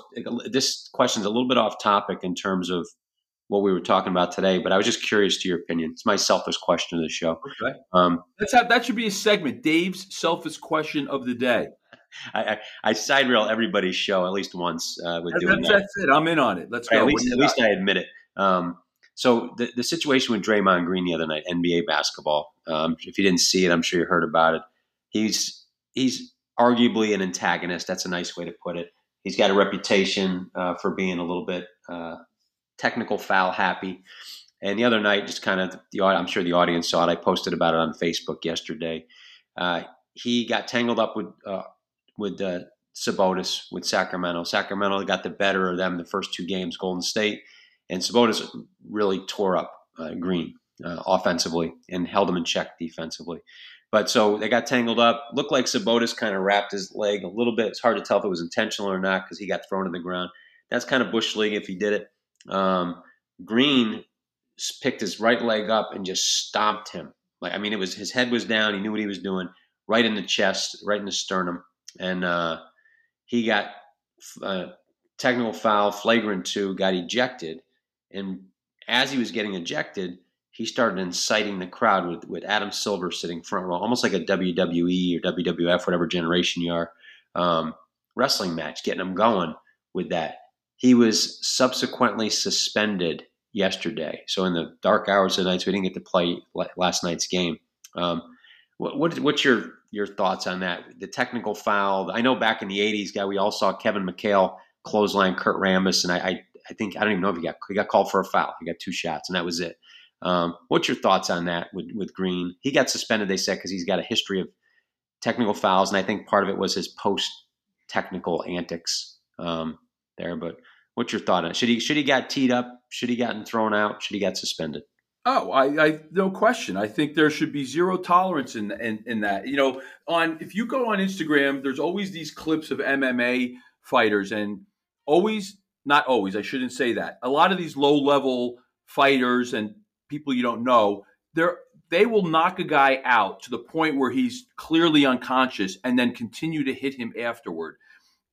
this question is a little bit off topic in terms of what we were talking about today, but I was just curious to your opinion. It's my selfish question of the show. Okay. Um, Let's have that should be a segment. Dave's selfish question of the day. I, I, I side rail everybody's show at least once uh, with that's, doing that's, that. That's it. I'm in on it. Let's go. At least, at least I admit it. Um, so the, the situation with Draymond Green the other night, NBA basketball. Um, if you didn't see it, I'm sure you heard about it. He's he's arguably an antagonist. That's a nice way to put it. He's got a reputation uh, for being a little bit uh, technical foul happy. And the other night, just kind of the I'm sure the audience saw it. I posted about it on Facebook yesterday. Uh, he got tangled up with uh, with uh, Sabonis with Sacramento. Sacramento got the better of them the first two games. Golden State and Sabonis really tore up uh, Green uh, offensively and held him in check defensively. But so they got tangled up. Looked like Sabonis kind of wrapped his leg a little bit. It's hard to tell if it was intentional or not because he got thrown to the ground. That's kind of bush league if he did it. Um, Green picked his right leg up and just stomped him. Like I mean, it was his head was down. He knew what he was doing. Right in the chest, right in the sternum, and uh, he got uh, technical foul, flagrant two, got ejected. And as he was getting ejected, he started inciting the crowd with, with Adam Silver sitting front row, almost like a WWE or WWF, whatever generation you are, um, wrestling match, getting them going with that. He was subsequently suspended yesterday. So in the dark hours of the night, so we didn't get to play last night's game. Um, what, what, what's your your thoughts on that? The technical foul. I know back in the '80s, guy, we all saw Kevin McHale clothesline Kurt Rambis, and I, I, I think I don't even know if he got he got called for a foul. He got two shots, and that was it. Um, what's your thoughts on that with with Green? He got suspended, they said, because he's got a history of technical fouls, and I think part of it was his post technical antics um, there. But what's your thought on it? Should he should he got teed up? Should he gotten thrown out? Should he got suspended? Oh, I, I, no question. I think there should be zero tolerance in, in in that. You know, on if you go on Instagram, there's always these clips of MMA fighters, and always not always. I shouldn't say that. A lot of these low level fighters and people you don't know, they're they will knock a guy out to the point where he's clearly unconscious and then continue to hit him afterward.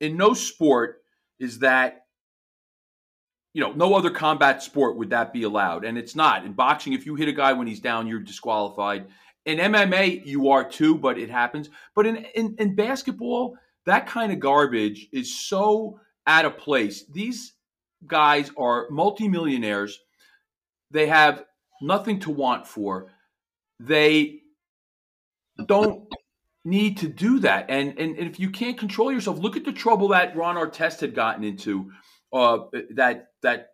In no sport is that you know, no other combat sport would that be allowed. And it's not. In boxing, if you hit a guy when he's down, you're disqualified. In MMA, you are too, but it happens. But in, in, in basketball, that kind of garbage is so out of place. These guys are multimillionaires. They have nothing to want for. They don't need to do that. And, and, and if you can't control yourself, look at the trouble that Ron Artest had gotten into. Uh, that that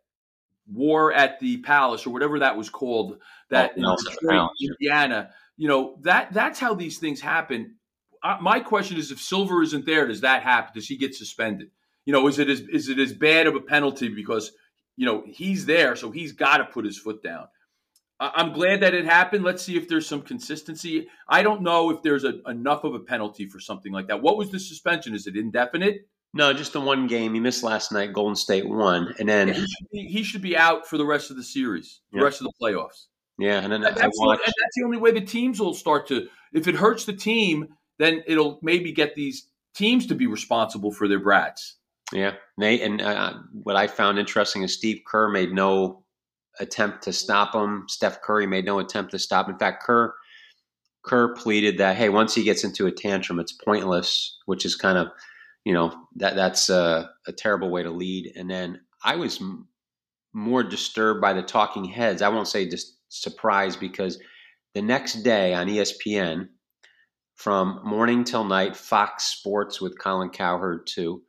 war at the palace or whatever that was called. That oh, Detroit, Indiana. You know that that's how these things happen. Uh, my question is, if Silver isn't there, does that happen? Does he get suspended? You know, is it as is it as bad of a penalty because you know he's there, so he's got to put his foot down. I'm glad that it happened. Let's see if there's some consistency. I don't know if there's a, enough of a penalty for something like that. What was the suspension? Is it indefinite? No, just the one game he missed last night. Golden State won, and then yeah, he, should be, he, should be, out for the rest of the series, the yeah. rest of the playoffs. Yeah, and then that's, watched... the, that's the only way the teams will start to. If it hurts the team, then it'll maybe get these teams to be responsible for their brats. Yeah, Nate, and uh, what I found interesting is Steve Kerr made no attempt to stop him. Steph Curry made no attempt to stop. In fact, Kerr Kerr pleaded that hey, once he gets into a tantrum, it's pointless, which is kind of you know that that's a, a terrible way to lead. And then I was m- more disturbed by the talking heads. I won't say just surprised because the next day on ESPN, from morning till night, Fox Sports with Colin Cowherd too.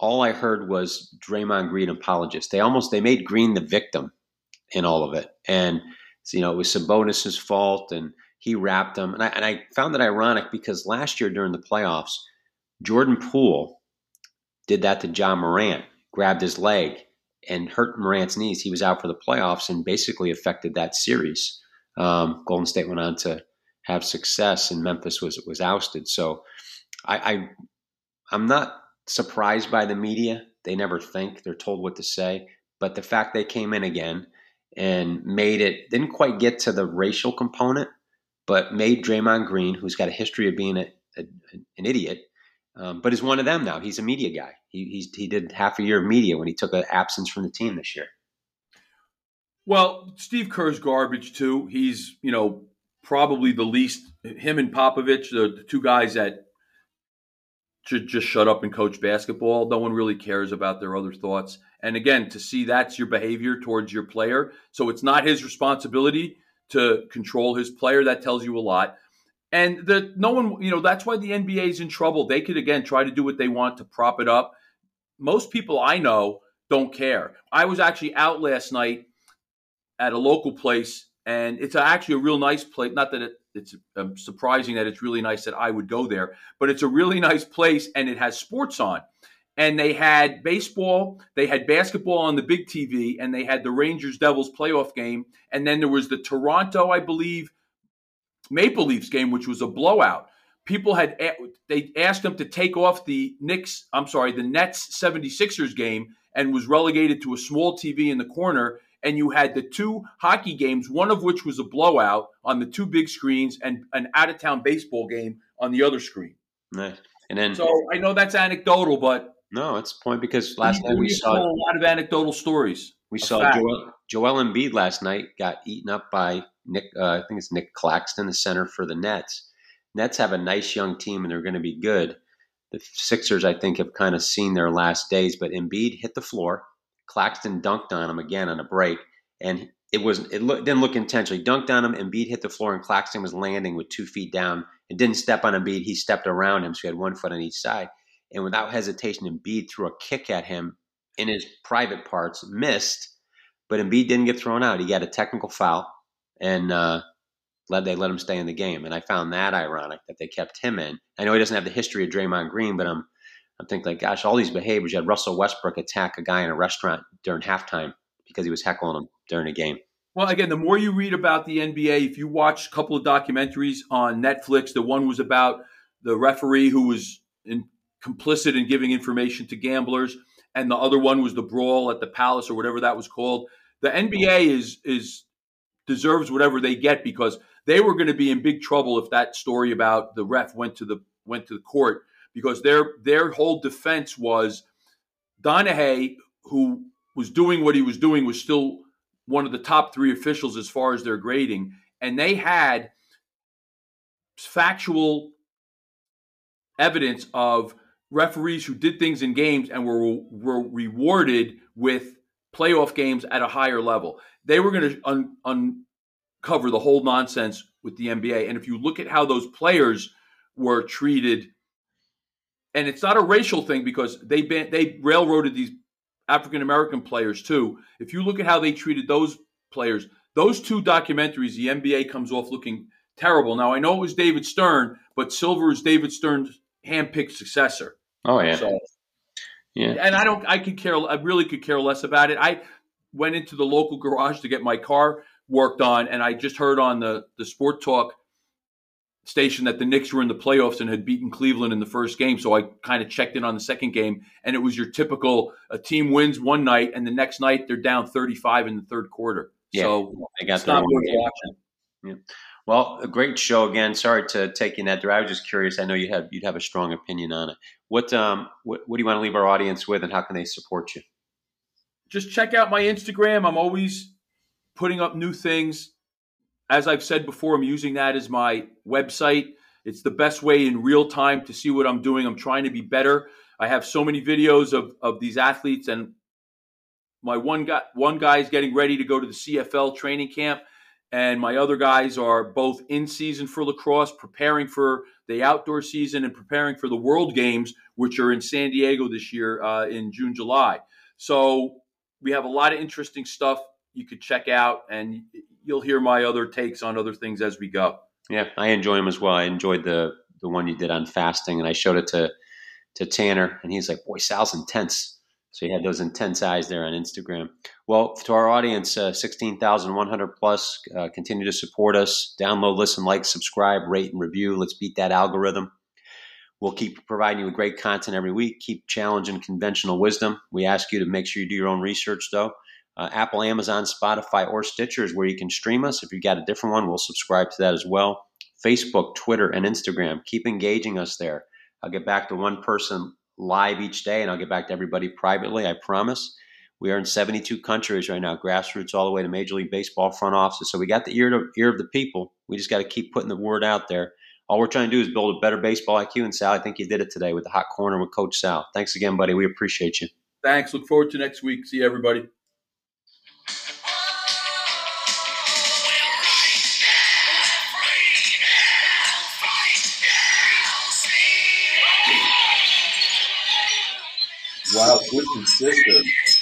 All I heard was Draymond Green apologist. They almost they made Green the victim in all of it, and you know, it was Sabonis's fault and he wrapped them. And I, and I found it ironic because last year during the playoffs, Jordan Poole did that to Ja Morant, grabbed his leg and hurt Morant's knees. He was out for the playoffs and basically affected that series. Um, Golden State went on to have success, and Memphis was was ousted. So I, I I'm not surprised by the media. They never think; they're told what to say. But the fact they came in again and made it didn't quite get to the racial component, but made Draymond Green, who's got a history of being a, a, an idiot, um, but is one of them now. He's a media guy. He he did half a year of media when he took an absence from the team this year. Well, Steve Kerr's garbage too. He's you know probably the least. Him and Popovich, the, the two guys that should just shut up and coach basketball. No one really cares about their other thoughts. And again, to see that's your behavior towards your player, so it's not his responsibility to control his player. That tells you a lot. And the no one, you know, that's why the NBA is in trouble. They could again try to do what they want to prop it up. Most people I know don't care. I was actually out last night at a local place, and it's actually a real nice place. Not that it, it's um, surprising that it's really nice that I would go there, but it's a really nice place, and it has sports on. And they had baseball, they had basketball on the big TV, and they had the Rangers Devils playoff game. And then there was the Toronto, I believe, Maple Leafs game, which was a blowout. People had they asked them to take off the Knicks, I'm sorry, the Nets 76ers game and was relegated to a small TV in the corner and you had the two hockey games, one of which was a blowout on the two big screens, and an out of town baseball game on the other screen. Nice. And then, so I know that's anecdotal, but no, it's a point because last night we saw a lot of anecdotal stories. We saw Joel, Joel Embiid last night got eaten up by Nick. Uh, I think it's Nick Claxton, the center for the Nets. Nets have a nice young team and they're going to be good. The Sixers, I think, have kind of seen their last days, but Embiid hit the floor Claxton dunked on him again on a break, and it was it didn't look intentional. He dunked on him, Embiid hit the floor, and Claxton was landing with two feet down and didn't step on Embiid. He stepped around him, so he had one foot on each side. And without hesitation, Embiid threw a kick at him in his private parts, missed, but Embiid didn't get thrown out. He got a technical foul, and uh, let they let him stay in the game. And I found that ironic that they kept him in. I know he doesn't have the history of Draymond Green, but I'm I'm thinking like, gosh, all these behaviors. You had Russell Westbrook attack a guy in a restaurant during halftime because he was heckling him during a game. Well, again, the more you read about the NBA, if you watch a couple of documentaries on Netflix, the one was about the referee who was in, complicit in giving information to gamblers, and the other one was the brawl at the Palace or whatever that was called. The NBA is is deserves whatever they get because they were going to be in big trouble if that story about the ref went to the went to the court because their their whole defense was Donaghy, who was doing what he was doing, was still one of the top three officials as far as their grading, and they had factual evidence of referees who did things in games and were were rewarded with playoff games at a higher level. They were going to un, uncover the whole nonsense with the NBA, and if you look at how those players were treated and it's not a racial thing because they been, they railroaded these African American players too. If you look at how they treated those players, those two documentaries, the NBA comes off looking terrible. Now I know it was David Stern, but Silver is David Stern's handpicked successor. Oh yeah. So, yeah. And I don't I could care I really could care less about it. I went into the local garage to get my car worked on and I just heard on the the sport talk station that the Knicks were in the playoffs and had beaten Cleveland in the first game. So I kind of checked in on the second game, and it was your typical a team wins one night, and the next night they're down 35 in the third quarter. Yeah, so they got it's not worth watching. Yeah. Well, a great show again. Sorry to take you in that direction. I was just curious. I know you have you'd have a strong opinion on it. What um what, what do you want to leave our audience with, and how can they support you? Just check out my Instagram. I'm always putting up new things as I've said before, I'm using that as my website. It's the best way in real time to see what I'm doing. I'm trying to be better. I have so many videos of, of these athletes, and my one guy one guy is getting ready to go to the CFL training camp, and my other guys are both in season for lacrosse, preparing for the outdoor season, and preparing for the World Games, which are in San Diego this year uh, in June, July. So we have a lot of interesting stuff you could check out, and you'll hear my other takes on other things as we go. Yeah, I enjoy them as well. I enjoyed the the one you did on fasting, and I showed it to to Tanner, and he's like, "Boy, Sal's intense." So he had those intense eyes there on Instagram. Well, to our audience, uh, 16,100 plus, uh, continue to support us. Download, listen, like, subscribe, rate, and review. Let's beat that algorithm. We'll keep providing you with great content every week, keep challenging conventional wisdom. We ask you to make sure you do your own research, though. Uh, Apple, Amazon, Spotify, or Stitcher is where you can stream us. If you've got a different one, we'll subscribe to that as well. Facebook, Twitter, and Instagram. Keep engaging us there. I'll get back to one person live each day, and I'll get back to everybody privately. I promise. We are in 72 countries right now, grassroots all the way to Major League Baseball front offices. So we got the ear to ear of the people. We just got to keep putting the word out there. All we're trying to do is build a better baseball IQ. And Sal, I think you did it today with the hot corner with Coach Sal. Thanks again, buddy. We appreciate you. Thanks. Look forward to next week. See you, everybody. Wow, Twisted Sister.